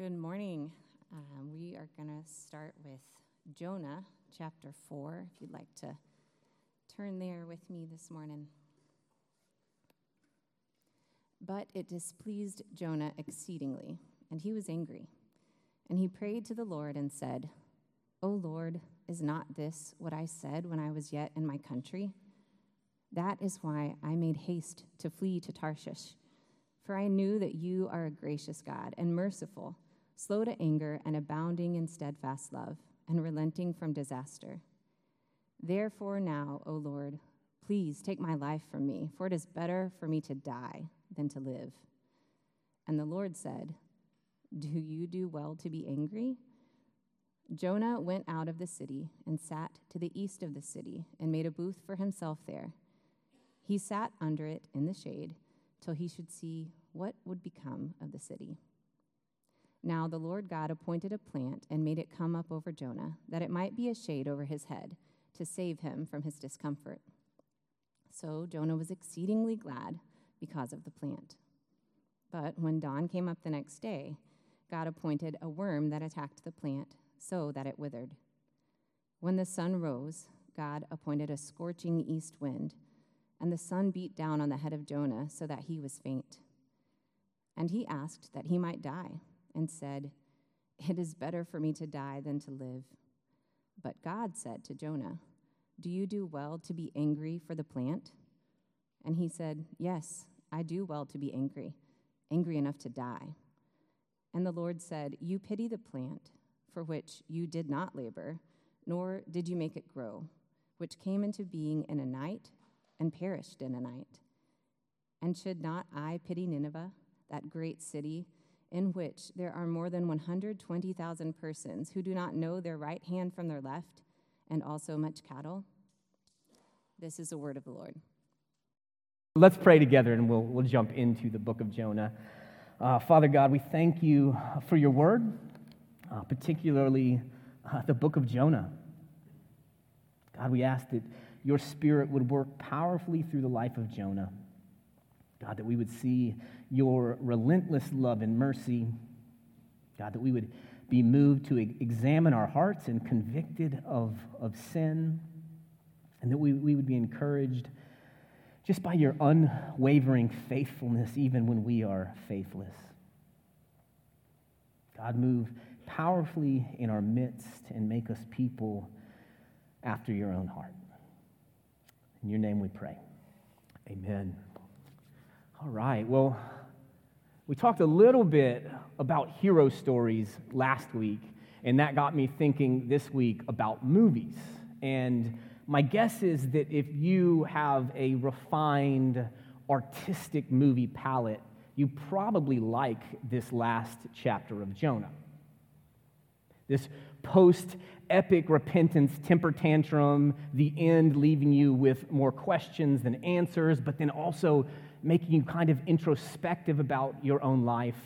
Good morning. Um, we are going to start with Jonah chapter 4, if you'd like to turn there with me this morning. But it displeased Jonah exceedingly, and he was angry. And he prayed to the Lord and said, O Lord, is not this what I said when I was yet in my country? That is why I made haste to flee to Tarshish. For I knew that you are a gracious God and merciful, slow to anger and abounding in steadfast love, and relenting from disaster. Therefore, now, O Lord, please take my life from me, for it is better for me to die than to live. And the Lord said, Do you do well to be angry? Jonah went out of the city and sat to the east of the city and made a booth for himself there. He sat under it in the shade till he should see what would become of the city. Now the Lord God appointed a plant and made it come up over Jonah, that it might be a shade over his head, to save him from his discomfort. So Jonah was exceedingly glad because of the plant. But when dawn came up the next day, God appointed a worm that attacked the plant, so that it withered. When the sun rose, God appointed a scorching east wind, and the sun beat down on the head of Jonah so that he was faint. And he asked that he might die, and said, It is better for me to die than to live. But God said to Jonah, Do you do well to be angry for the plant? And he said, Yes, I do well to be angry, angry enough to die. And the Lord said, You pity the plant for which you did not labor, nor did you make it grow, which came into being in a night and perished in a night. And should not I pity Nineveh? that great city, in which there are more than 120,000 persons who do not know their right hand from their left, and also much cattle? This is the word of the Lord. Let's pray together and we'll, we'll jump into the book of Jonah. Uh, Father God, we thank you for your word, uh, particularly uh, the book of Jonah. God, we ask that your spirit would work powerfully through the life of Jonah. God, that we would see your relentless love and mercy. God, that we would be moved to examine our hearts and convicted of, of sin, and that we, we would be encouraged just by your unwavering faithfulness, even when we are faithless. God, move powerfully in our midst and make us people after your own heart. In your name we pray. Amen. All right. Well, we talked a little bit about hero stories last week, and that got me thinking this week about movies. And my guess is that if you have a refined, artistic movie palette, you probably like this last chapter of Jonah. This post epic repentance temper tantrum, the end leaving you with more questions than answers, but then also making you kind of introspective about your own life.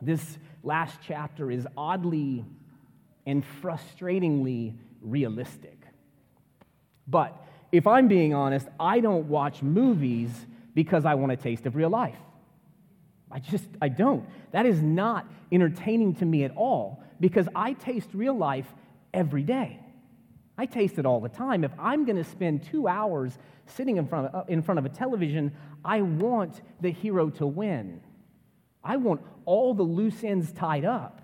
This last chapter is oddly and frustratingly realistic. But if I'm being honest, I don't watch movies because I want a taste of real life. I just, I don't. That is not entertaining to me at all because I taste real life every day. I taste it all the time. If I'm going to spend two hours sitting in front, of, uh, in front of a television, I want the hero to win. I want all the loose ends tied up.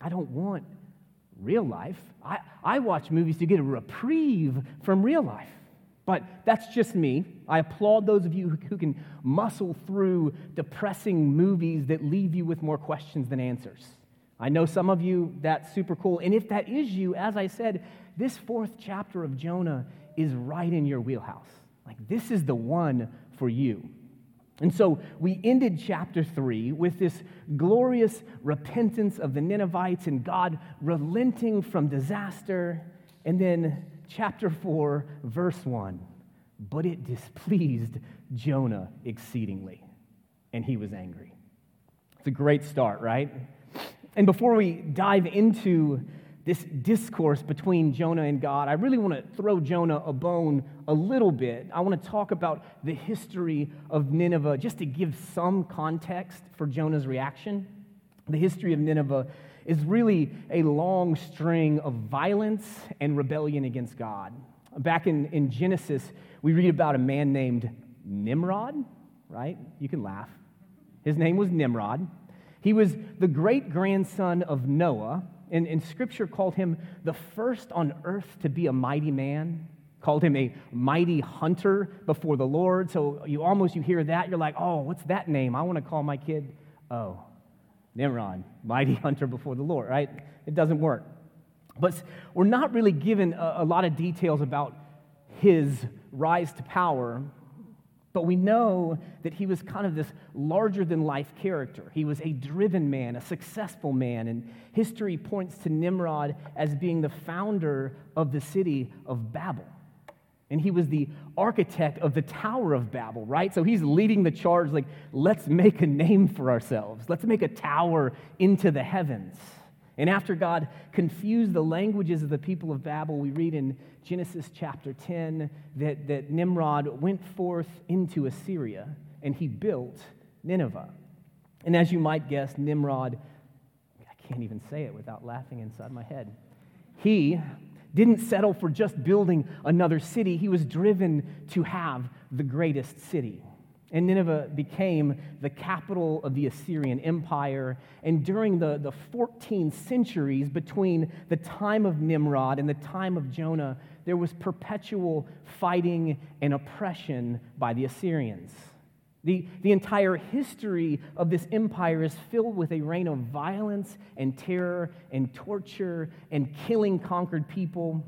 I don't want real life. I, I watch movies to get a reprieve from real life. But that's just me. I applaud those of you who, who can muscle through depressing movies that leave you with more questions than answers. I know some of you, that's super cool. And if that is you, as I said, this fourth chapter of Jonah is right in your wheelhouse. Like, this is the one for you. And so we ended chapter three with this glorious repentance of the Ninevites and God relenting from disaster. And then chapter four, verse one. But it displeased Jonah exceedingly, and he was angry. It's a great start, right? And before we dive into this discourse between Jonah and God, I really want to throw Jonah a bone a little bit. I want to talk about the history of Nineveh just to give some context for Jonah's reaction. The history of Nineveh is really a long string of violence and rebellion against God. Back in, in Genesis, we read about a man named Nimrod, right? You can laugh. His name was Nimrod. He was the great grandson of Noah, and, and Scripture called him the first on earth to be a mighty man called him a mighty hunter before the Lord. So you almost you hear that, you're like, oh, what's that name? I want to call my kid, oh, Nimrod, mighty hunter before the Lord, right? It doesn't work. But we're not really given a, a lot of details about his rise to power, but we know that he was kind of this larger than life character. He was a driven man, a successful man, and history points to Nimrod as being the founder of the city of Babel. And he was the architect of the Tower of Babel, right? So he's leading the charge like, let's make a name for ourselves. Let's make a tower into the heavens. And after God confused the languages of the people of Babel, we read in Genesis chapter 10 that, that Nimrod went forth into Assyria and he built Nineveh. And as you might guess, Nimrod, I can't even say it without laughing inside my head. He didn't settle for just building another city, he was driven to have the greatest city. And Nineveh became the capital of the Assyrian Empire. And during the, the 14 centuries between the time of Nimrod and the time of Jonah, there was perpetual fighting and oppression by the Assyrians. The, the entire history of this empire is filled with a reign of violence and terror and torture and killing conquered people.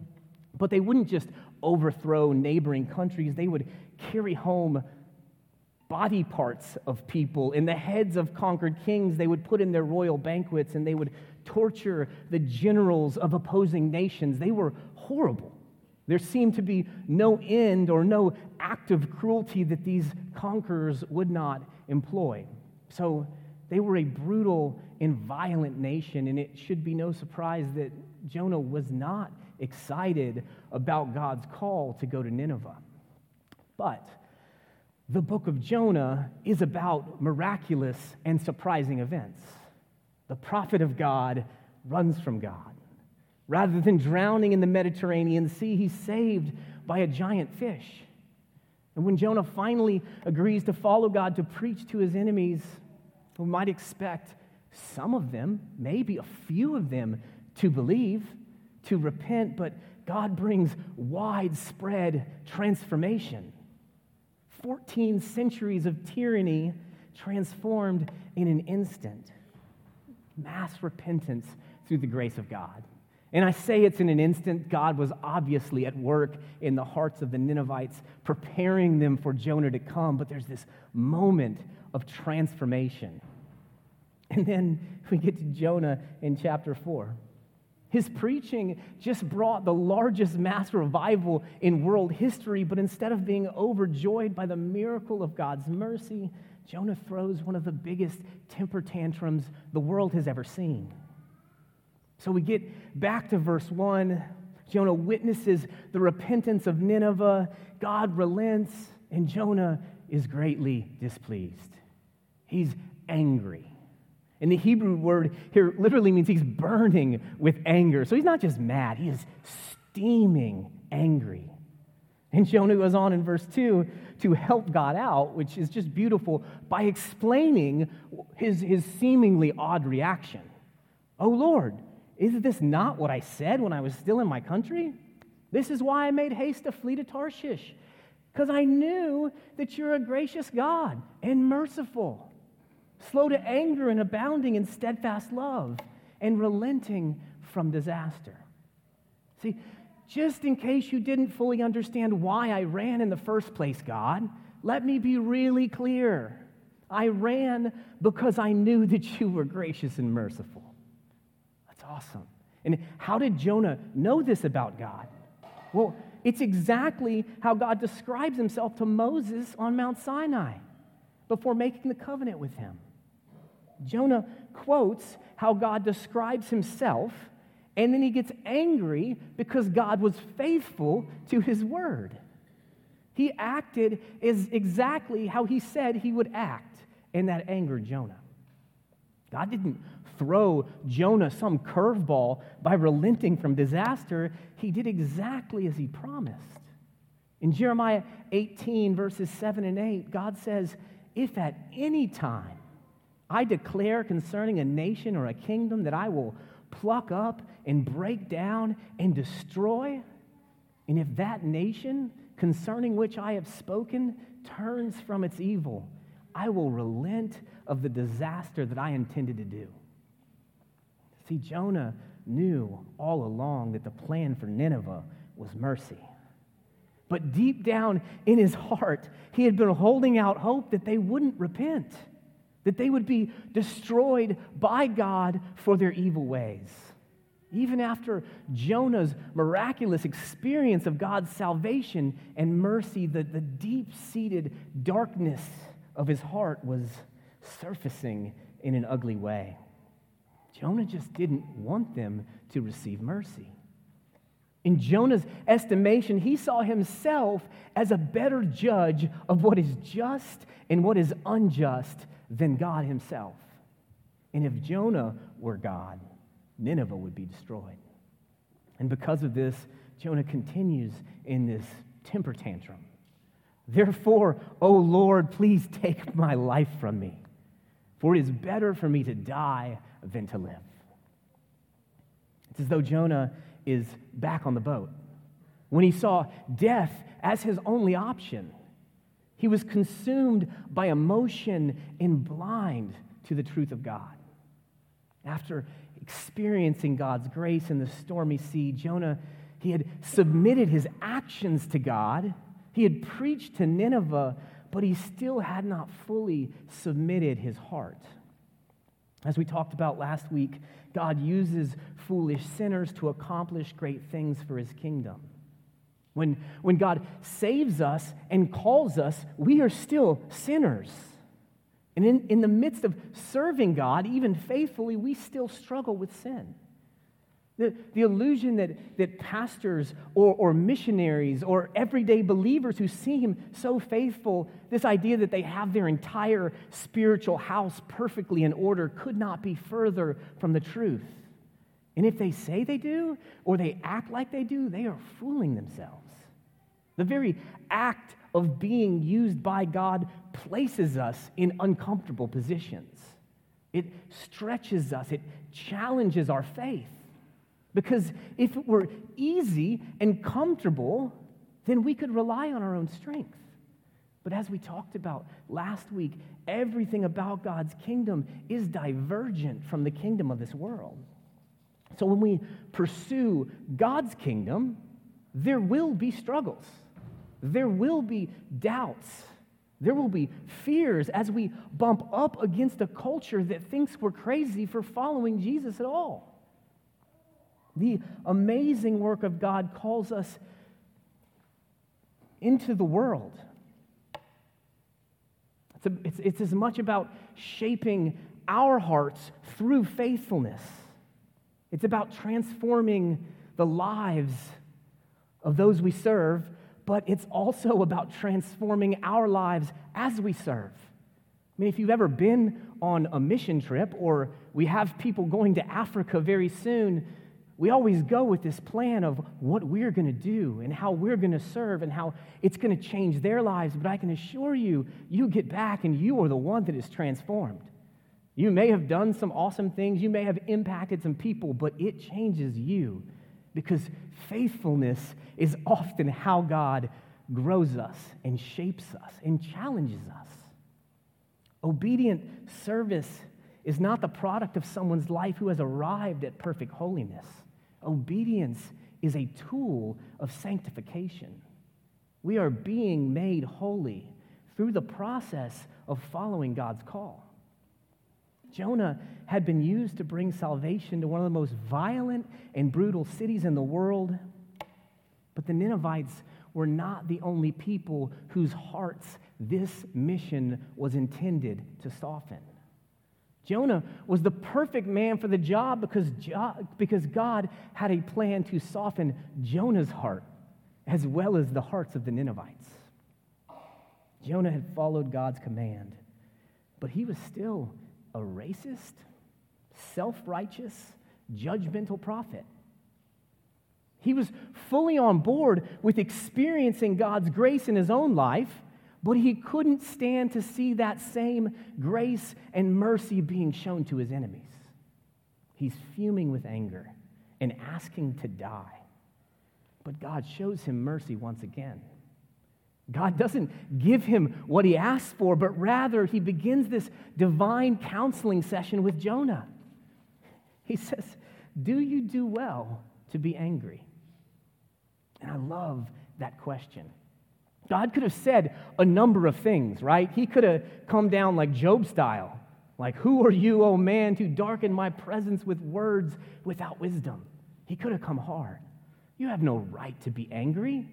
But they wouldn't just overthrow neighboring countries, they would carry home body parts of people in the heads of conquered kings. They would put in their royal banquets and they would torture the generals of opposing nations. They were horrible. There seemed to be no end or no act of cruelty that these conquerors would not employ. So they were a brutal and violent nation, and it should be no surprise that Jonah was not excited about God's call to go to Nineveh. But the book of Jonah is about miraculous and surprising events. The prophet of God runs from God. Rather than drowning in the Mediterranean Sea, he's saved by a giant fish. And when Jonah finally agrees to follow God to preach to his enemies, we might expect some of them, maybe a few of them, to believe, to repent, but God brings widespread transformation. 14 centuries of tyranny transformed in an instant. Mass repentance through the grace of God. And I say it's in an instant. God was obviously at work in the hearts of the Ninevites, preparing them for Jonah to come. But there's this moment of transformation. And then we get to Jonah in chapter 4. His preaching just brought the largest mass revival in world history, but instead of being overjoyed by the miracle of God's mercy, Jonah throws one of the biggest temper tantrums the world has ever seen. So we get back to verse 1. Jonah witnesses the repentance of Nineveh. God relents, and Jonah is greatly displeased. He's angry. And the Hebrew word here literally means he's burning with anger. So he's not just mad, he is steaming angry. And Jonah goes on in verse 2 to help God out, which is just beautiful, by explaining his, his seemingly odd reaction. Oh Lord, is this not what I said when I was still in my country? This is why I made haste to flee to Tarshish, because I knew that you're a gracious God and merciful, slow to anger and abounding in steadfast love, and relenting from disaster. See, just in case you didn't fully understand why I ran in the first place, God, let me be really clear. I ran because I knew that you were gracious and merciful That's awesome. And how did Jonah know this about God? Well, it's exactly how God describes himself to Moses on Mount Sinai before making the covenant with him. Jonah quotes how God describes himself, and then he gets angry because God was faithful to his word. He acted as exactly how he said he would act, and that angered Jonah. God didn't throw Jonah some curveball by relenting from disaster. He did exactly as he promised. In Jeremiah 18, verses 7 and 8, God says, If at any time I declare concerning a nation or a kingdom that I will pluck up and break down and destroy, and if that nation concerning which I have spoken turns from its evil, I will relent of the disaster that I intended to do. See, Jonah knew all along that the plan for Nineveh was mercy. But deep down in his heart, he had been holding out hope that they wouldn't repent, that they would be destroyed by God for their evil ways. Even after Jonah's miraculous experience of God's salvation and mercy, the, the deep seated darkness of his heart was surfacing in an ugly way. Jonah just didn't want them to receive mercy. In Jonah's estimation, he saw himself as a better judge of what is just and what is unjust than God himself. And if Jonah were God, Nineveh would be destroyed. And because of this, Jonah continues in this temper tantrum. Therefore, O Lord, please take my life from me, for it is better for me to die than to live. It's as though Jonah is back on the boat. When he saw death as his only option, he was consumed by emotion and blind to the truth of God. After experiencing God's grace in the stormy sea, Jonah, he had submitted his actions to God. He had preached to Nineveh, but he still had not fully submitted his heart. As we talked about last week, God uses foolish sinners to accomplish great things for his kingdom. When, when God saves us and calls us, we are still sinners. And in, in the midst of serving God, even faithfully, we still struggle with sin. The, the illusion that, that pastors or, or missionaries or everyday believers who seem so faithful, this idea that they have their entire spiritual house perfectly in order, could not be further from the truth. And if they say they do or they act like they do, they are fooling themselves. The very act of being used by God places us in uncomfortable positions. It stretches us, it challenges our faith. Because if it were easy and comfortable, then we could rely on our own strength. But as we talked about last week, everything about God's kingdom is divergent from the kingdom of this world. So when we pursue God's kingdom, there will be struggles, there will be doubts, there will be fears as we bump up against a culture that thinks we're crazy for following Jesus at all. The amazing work of God calls us into the world. It's, a, it's, it's as much about shaping our hearts through faithfulness. It's about transforming the lives of those we serve, but it's also about transforming our lives as we serve. I mean, if you've ever been on a mission trip, or we have people going to Africa very soon, we always go with this plan of what we're going to do and how we're going to serve and how it's going to change their lives. But I can assure you, you get back and you are the one that is transformed. You may have done some awesome things, you may have impacted some people, but it changes you because faithfulness is often how God grows us and shapes us and challenges us. Obedient service is not the product of someone's life who has arrived at perfect holiness. Obedience is a tool of sanctification. We are being made holy through the process of following God's call. Jonah had been used to bring salvation to one of the most violent and brutal cities in the world, but the Ninevites were not the only people whose hearts this mission was intended to soften. Jonah was the perfect man for the job because, jo- because God had a plan to soften Jonah's heart as well as the hearts of the Ninevites. Jonah had followed God's command, but he was still a racist self righteous, judgmental prophet. He was fully on board with experiencing God's grace in his own life, but he couldn't stand to see that same grace and mercy being shown to his enemies. He's fuming with anger and asking to die. But God shows him mercy once again. God doesn't give him what he asks for, but rather he begins this divine counseling session with Jonah. He says, Do you do well to be angry? And I love that question. God could have said a number of things, right? He could have come down like Job style, like, Who are you, O man, to darken my presence with words without wisdom? He could have come hard. You have no right to be angry.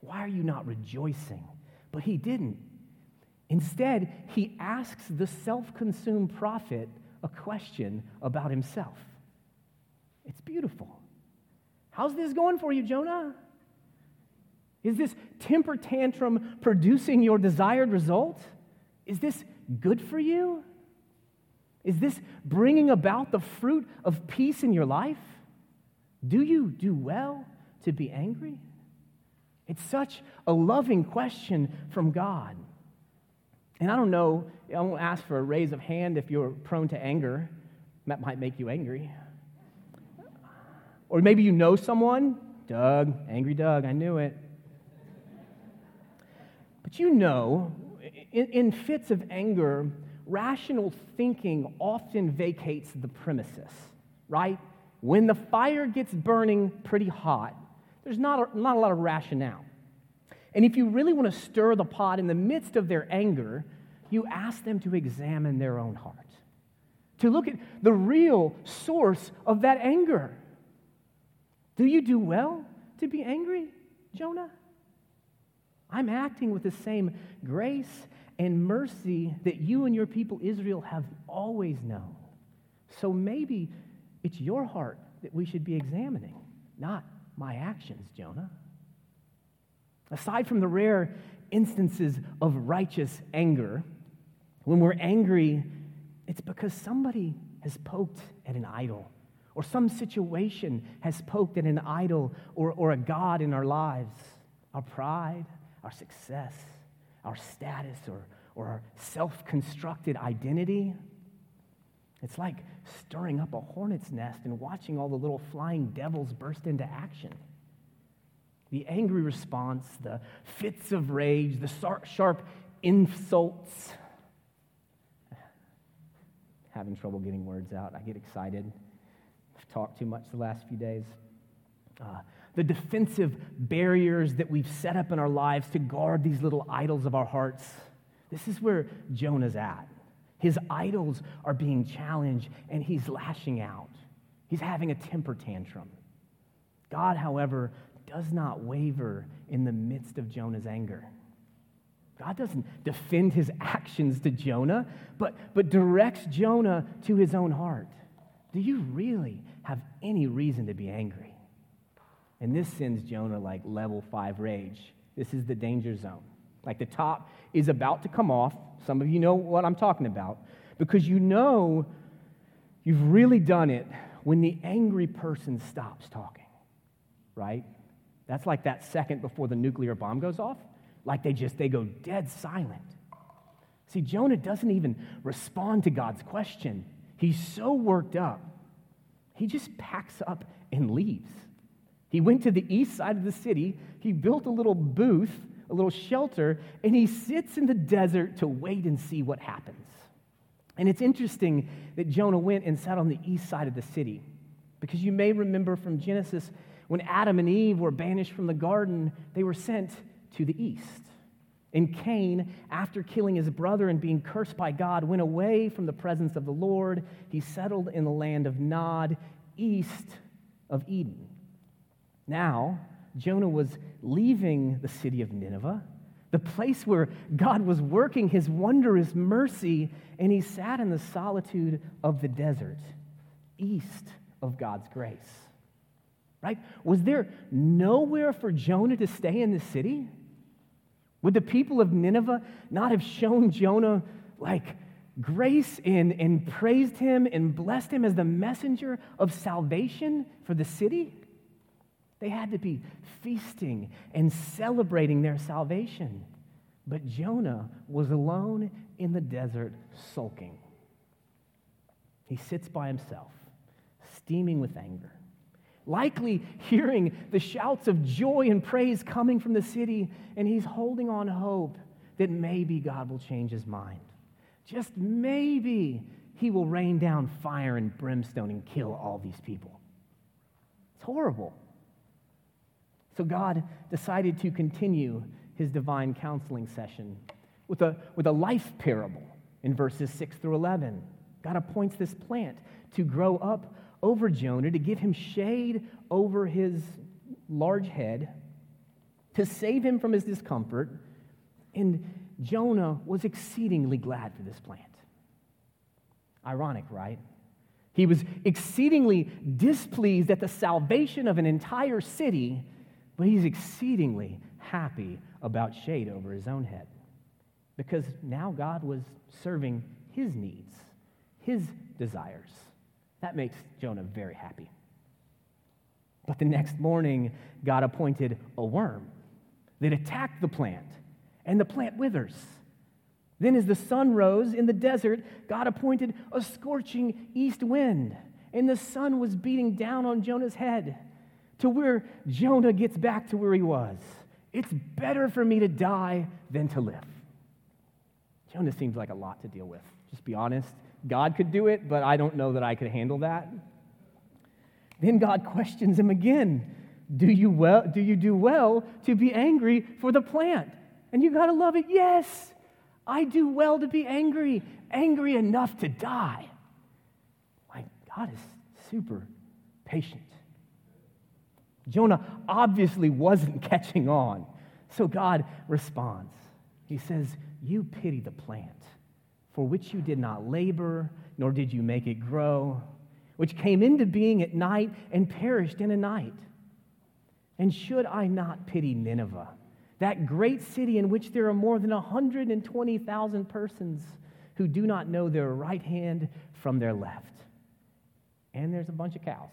Why are you not rejoicing? But he didn't. Instead, he asks the self consumed prophet a question about himself. It's beautiful. How's this going for you, Jonah? Is this temper tantrum producing your desired result? Is this good for you? Is this bringing about the fruit of peace in your life? Do you do well to be angry? It's such a loving question from God. And I don't know, I won't ask for a raise of hand if you're prone to anger. That might make you angry. Or maybe you know someone. Doug, angry Doug, I knew it. But you know, in, in fits of anger, rational thinking often vacates the premises, right? When the fire gets burning pretty hot, there's not a, not a lot of rationale. And if you really want to stir the pot in the midst of their anger, you ask them to examine their own heart, to look at the real source of that anger. Do you do well to be angry, Jonah? I'm acting with the same grace and mercy that you and your people Israel have always known. So maybe it's your heart that we should be examining, not my actions, Jonah. Aside from the rare instances of righteous anger, when we're angry, it's because somebody has poked at an idol, or some situation has poked at an idol or, or a God in our lives. Our pride, our success, our status, or, or our self constructed identity. It's like stirring up a hornet's nest and watching all the little flying devils burst into action. The angry response, the fits of rage, the sharp insults. Having trouble getting words out. I get excited. I've talked too much the last few days. Uh, the defensive barriers that we've set up in our lives to guard these little idols of our hearts. This is where Jonah's at. His idols are being challenged and he's lashing out. He's having a temper tantrum. God, however, does not waver in the midst of Jonah's anger. God doesn't defend his actions to Jonah, but, but directs Jonah to his own heart. Do you really have any reason to be angry? And this sends Jonah like level five rage. This is the danger zone. Like the top is about to come off. Some of you know what I'm talking about because you know you've really done it when the angry person stops talking, right? That's like that second before the nuclear bomb goes off. Like they just, they go dead silent. See, Jonah doesn't even respond to God's question. He's so worked up, he just packs up and leaves. He went to the east side of the city, he built a little booth, a little shelter, and he sits in the desert to wait and see what happens. And it's interesting that Jonah went and sat on the east side of the city because you may remember from Genesis when Adam and Eve were banished from the garden, they were sent to the east. And Cain, after killing his brother and being cursed by God, went away from the presence of the Lord. He settled in the land of Nod, east of Eden. Now, Jonah was leaving the city of Nineveh, the place where God was working his wondrous mercy, and he sat in the solitude of the desert, east of God's grace right? Was there nowhere for Jonah to stay in the city? Would the people of Nineveh not have shown Jonah like grace and, and praised him and blessed him as the messenger of salvation for the city. They had to be feasting and celebrating their salvation. But Jonah was alone in the desert sulking. He sits by himself, steaming with anger, likely hearing the shouts of joy and praise coming from the city, and he's holding on hope that maybe God will change his mind. Just maybe he will rain down fire and brimstone and kill all these people. It's horrible. So God decided to continue his divine counseling session with a, with a life parable in verses 6 through 11. God appoints this plant to grow up over Jonah, to give him shade over his large head, to save him from his discomfort. And Jonah was exceedingly glad for this plant. Ironic, right? He was exceedingly displeased at the salvation of an entire city, but he's exceedingly happy about shade over his own head because now God was serving his needs, his desires. That makes Jonah very happy. But the next morning, God appointed a worm that attacked the plant, and the plant withers. Then, as the sun rose in the desert, God appointed a scorching east wind, and the sun was beating down on Jonah's head to where Jonah gets back to where he was. It's better for me to die than to live. Jonah seems like a lot to deal with. Just be honest. God could do it, but I don't know that I could handle that. Then God questions him again Do you, well, do, you do well to be angry for the plant? And you got to love it. Yes, I do well to be angry, angry enough to die. My God is super patient. Jonah obviously wasn't catching on. So God responds. He says, You pity the plant, for which you did not labor, nor did you make it grow, which came into being at night and perished in a night. And should I not pity Nineveh, that great city in which there are more than 120,000 persons who do not know their right hand from their left? And there's a bunch of cows.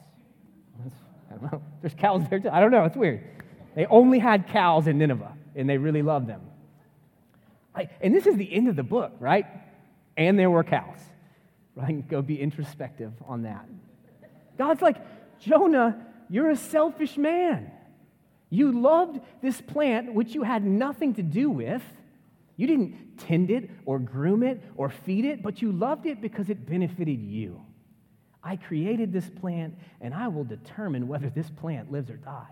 Don't know. There's cows there too. I don't know. It's weird. They only had cows in Nineveh, and they really loved them. and this is the end of the book, right? And there were cows. Right? Go be introspective on that. God's like, Jonah, you're a selfish man. You loved this plant, which you had nothing to do with. You didn't tend it or groom it or feed it, but you loved it because it benefited you. I created this plant, and I will determine whether this plant lives or dies.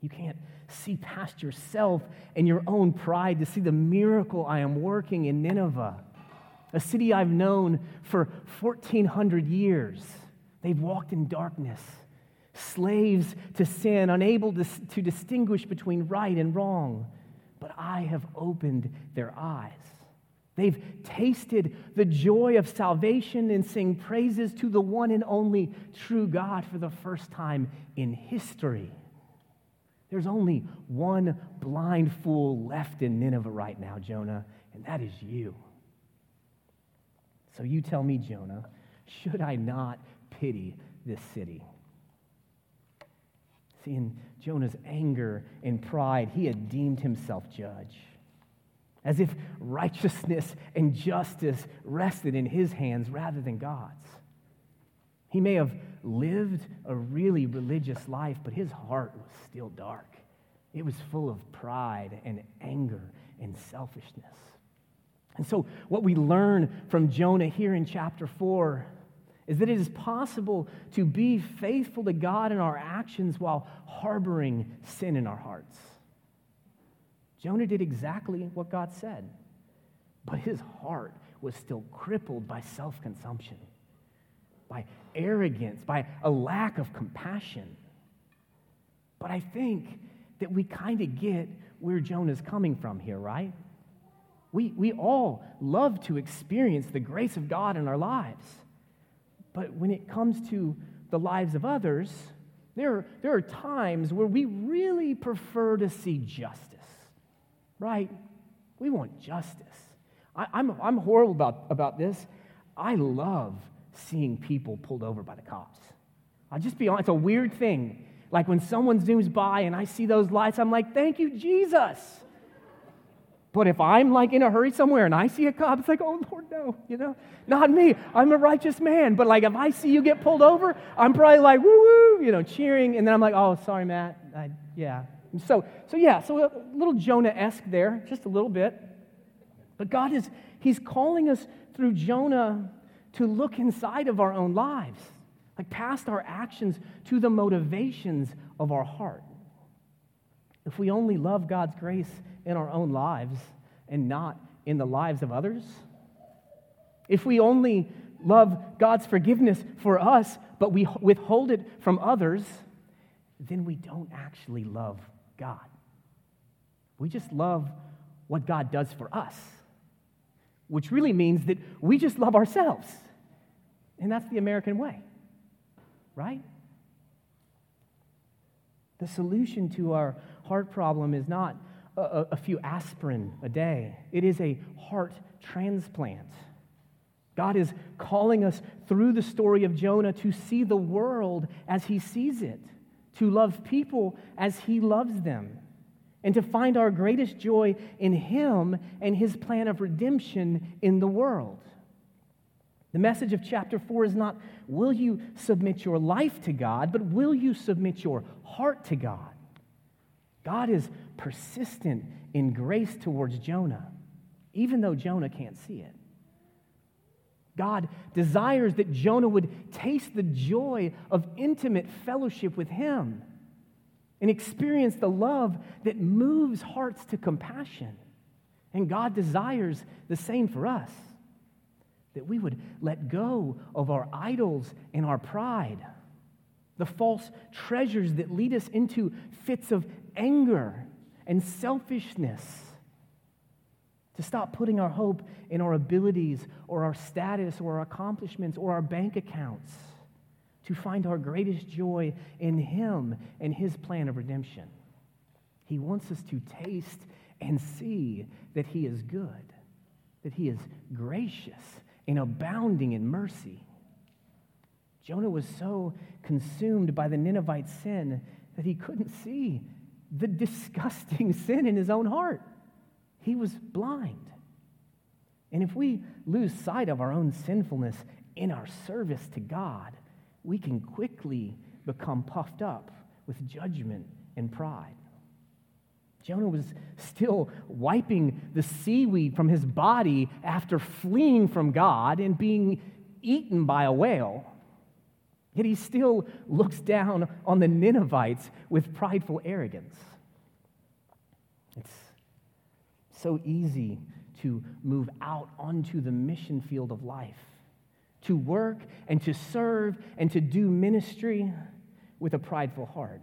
You can't see past yourself and your own pride to see the miracle I am working in Nineveh, a city I've known for 1,400 years. They've walked in darkness, slaves to sin, unable to, to distinguish between right and wrong. But I have opened their eyes. They've tasted the joy of salvation and sing praises to the one and only true God for the first time in history. There's only one blind fool left in Nineveh right now, Jonah, and that is you. So you tell me, Jonah, should I not pity this city? See, in Jonah's anger and pride, he had deemed himself judge as if righteousness and justice rested in his hands rather than God's. He may have lived a really religious life, but his heart was still dark. It was full of pride and anger and selfishness. And so, what we learn from Jonah here in chapter 4 is that it is possible to be faithful to God in our actions while harboring sin in our hearts. Jonah did exactly what God said, but his heart was still crippled by self consumption, by arrogance, by a lack of compassion. But I think that we kind of get where Jonah's coming from here, right? We, we all love to experience the grace of God in our lives. But when it comes to the lives of others, there there are times where we really prefer to see justice right? We want justice. I, I'm, I'm horrible about, about this. I love seeing people pulled over by the cops. I'll just be honest, it's a weird thing. Like when someone zooms by and I see those lights, I'm like, thank you, Jesus. But if I'm like in a hurry somewhere and I see a cop, it's like, oh Lord, no, you know, not me. I'm a righteous man. But like if I see you get pulled over, I'm probably like, woo woo, you know, cheering. And then I'm like, oh, sorry, Matt. I, yeah. So, so yeah, so a little Jonah esque there, just a little bit. But God is, He's calling us through Jonah to look inside of our own lives, like past our actions to the motivations of our heart. If we only love God's grace in our own lives and not in the lives of others, if we only love God's forgiveness for us, but we withhold it from others, then we don't actually love God. We just love what God does for us, which really means that we just love ourselves. And that's the American way, right? The solution to our heart problem is not a, a, few aspirin a day, it is a heart transplant. God is calling us through the story of Jonah to see the world as he sees it, to love people as he loves them, and to find our greatest joy in him and his plan of redemption in the world. The message of chapter 4 is not, will you submit your life to God, but will you submit your heart to God? God is persistent in grace towards Jonah, even though Jonah can't see it. God desires that Jonah would taste the joy of intimate fellowship with him and experience the love that moves hearts to compassion. And God desires the same for us that we would let go of our idols and our pride, the false treasures that lead us into fits of anger and selfishness, to stop putting our hope in our abilities or our status or our accomplishments or our bank accounts, to find our greatest joy in Him and His plan of redemption. He wants us to taste and see that He is good, that He is gracious and abounding in mercy. Jonah was so consumed by the Ninevite sin that he couldn't see the disgusting sin in his own heart. He was blind. And if we lose sight of our own sinfulness in our service to God, we can quickly become puffed up with judgment and pride. Jonah was still wiping the seaweed from his body after fleeing from God and being eaten by a whale. Yet he still looks down on the Ninevites with prideful arrogance. It's so easy to move out onto the mission field of life, to work and to serve and to do ministry with a prideful heart,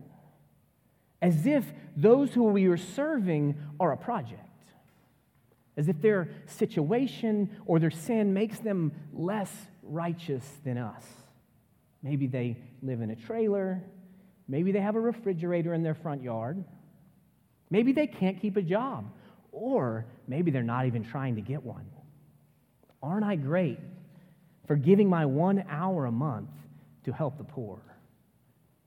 as if those who we are serving are a project, as if their situation or their sin makes them less righteous than us. Maybe they live in a trailer. Maybe they have a refrigerator in their front yard. Maybe they can't keep a job. Or maybe they're not even trying to get one. Aren't I great for giving my one hour a month to help the poor,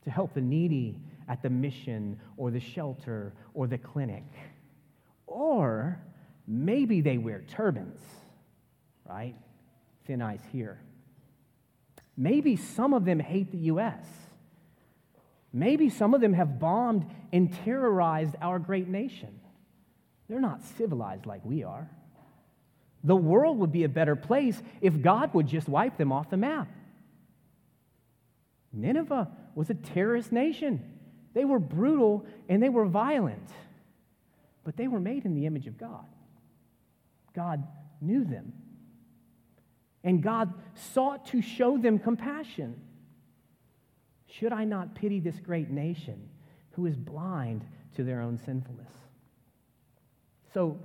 to help the needy at the mission or the shelter or the clinic? Or maybe they wear turbans, right? Thin ice here. Maybe some of them hate the U.S. Maybe some of them have bombed and terrorized our great nation. They're not civilized like we are. The world would be a better place if God would just wipe them off the map. Nineveh was a terrorist nation. They were brutal and they were violent, but they were made in the image of God. God knew them. And God sought to show them compassion. Should I not pity this great nation who is blind to their own sinfulness? So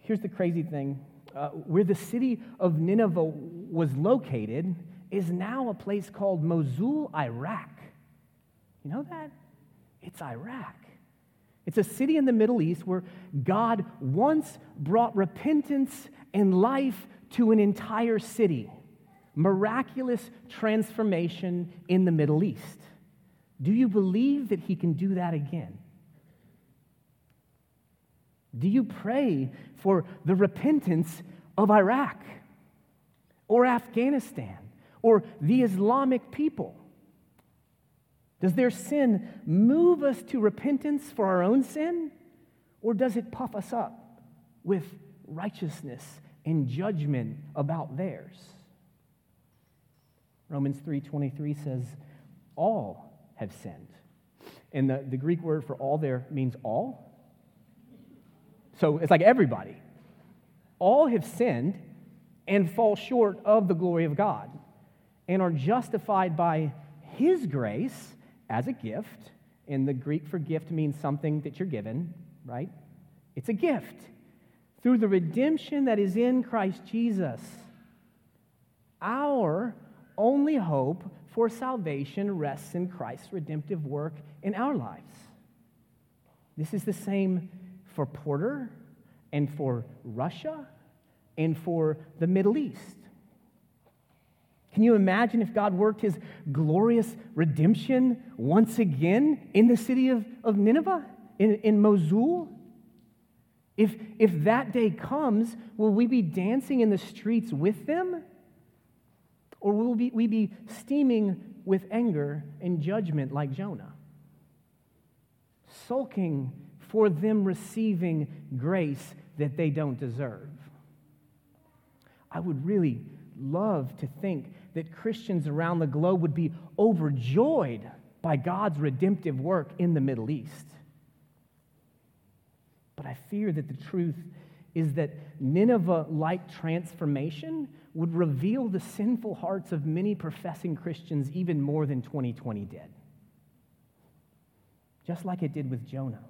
here's the crazy thing uh, where the city of Nineveh was located is now a place called Mosul, Iraq. You know that? It's Iraq. It's a city in the Middle East where God once brought repentance and life to an entire city. Miraculous transformation in the Middle East. Do you believe that He can do that again? Do you pray for the repentance of Iraq or Afghanistan or the Islamic people? Does their sin move us to repentance for our own sin? Or does it puff us up with righteousness and judgment about theirs? Romans 3:23 says, all have sinned. And the, the Greek word for all there means all. So it's like everybody. All have sinned and fall short of the glory of God and are justified by his grace as a gift, and the Greek for gift means something that you're given, right? It's a gift through the redemption that is in Christ Jesus. Our only hope for salvation rests in Christ's redemptive work in our lives. This is the same for Porter and for Russia and for the Middle East. Can you imagine if God worked his glorious redemption once again in the city of, of Nineveh, in, in Mosul? If, if that day comes, will we be dancing in the streets with them? Or will we, we be steaming with anger and judgment like Jonah? Sulking for them receiving grace that they don't deserve. I would really love to think that Christians around the globe would be overjoyed by God's redemptive work in the Middle East. But I fear that the truth is that Nineveh like transformation would reveal the sinful hearts of many professing Christians even more than 2020 did. Just like it did with Jonah.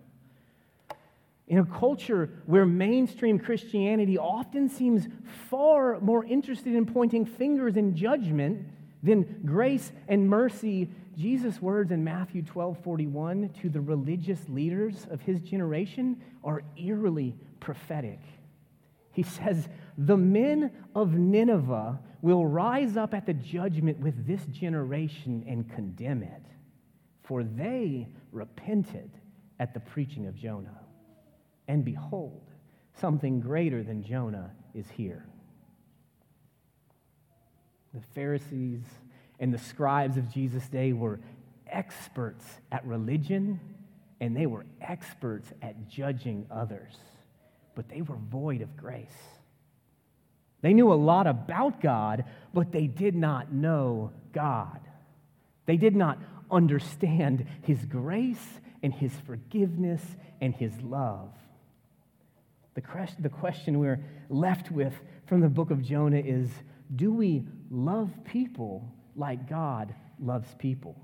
In a culture where mainstream Christianity often seems far more interested in pointing fingers and judgment than grace and mercy, Jesus' words in Matthew 12 41 to the religious leaders of his generation are eerily prophetic. He says, The men of Nineveh will rise up at the judgment with this generation and condemn it, for they repented at the preaching of Jonah. And behold, something greater than Jonah is here. The Pharisees and the scribes of Jesus' day were experts at religion and they were experts at judging others, but they were void of grace. They knew a lot about God, but they did not know God. They did not understand His grace and His forgiveness and His love. The question we're left with from the book of Jonah is do we love people like God loves people?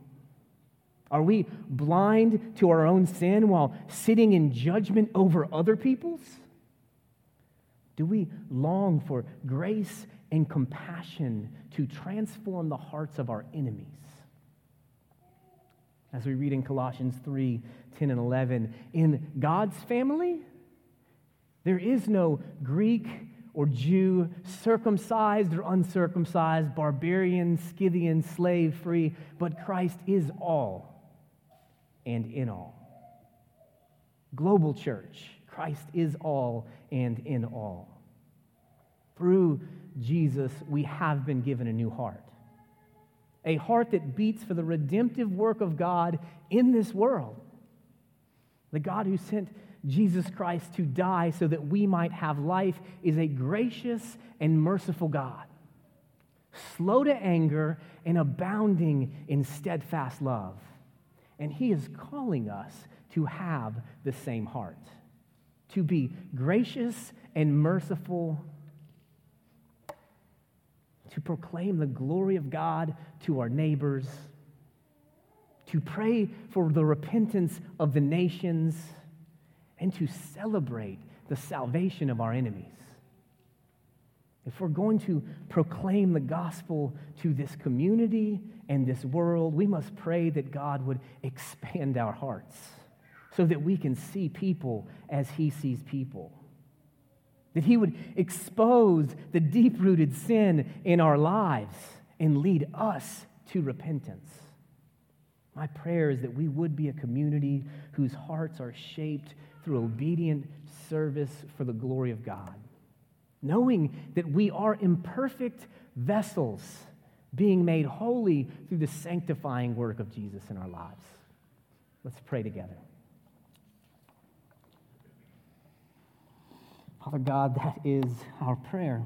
Are we blind to our own sin while sitting in judgment over other people's? Do we long for grace and compassion to transform the hearts of our enemies? As we read in Colossians 3 10 and 11, in God's family, there is no Greek or Jew, circumcised or uncircumcised, barbarian, Scythian, slave free, but Christ is all and in all. Global church, Christ is all and in all. Through Jesus, we have been given a new heart. A heart that beats for the redemptive work of God in this world. The God who sent Jesus Christ to die so that we might have life is a gracious and merciful God, slow to anger and abounding in steadfast love. And He is calling us to have the same heart, to be gracious and merciful, to proclaim the glory of God to our neighbors, to pray for the repentance of the nations and to celebrate the salvation of our enemies. If we're going to proclaim the gospel to this community and this world, we must pray that God would expand our hearts, so that we can see people as He sees people. That He would expose the deep rooted sin in our lives and lead us to repentance. My prayer is that we would be a community whose hearts are shaped through obedient service for the glory of God, knowing that we are imperfect vessels being made holy through the sanctifying work of Jesus in our lives. Let's pray together. Father God, that is our prayer.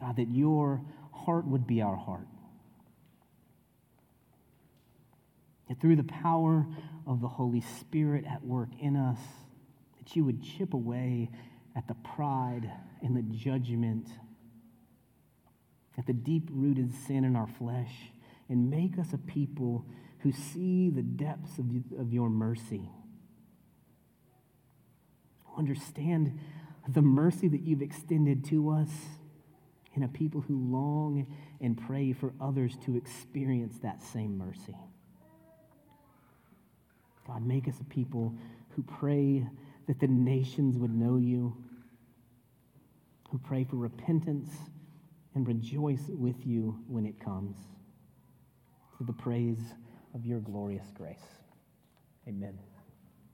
God, that your heart would be our heart. That through the power of the Holy Spirit at work in us, that you would chip away at the pride and the judgment, at the deep rooted sin in our flesh, and make us a people who see the depths of, of your mercy. Understand the mercy that you've extended to us, and a people who long and pray for others to experience that same mercy. God, make us a people who pray that the nations would know you, who pray for repentance and rejoice with you when it comes. To the praise of your glorious grace. Amen.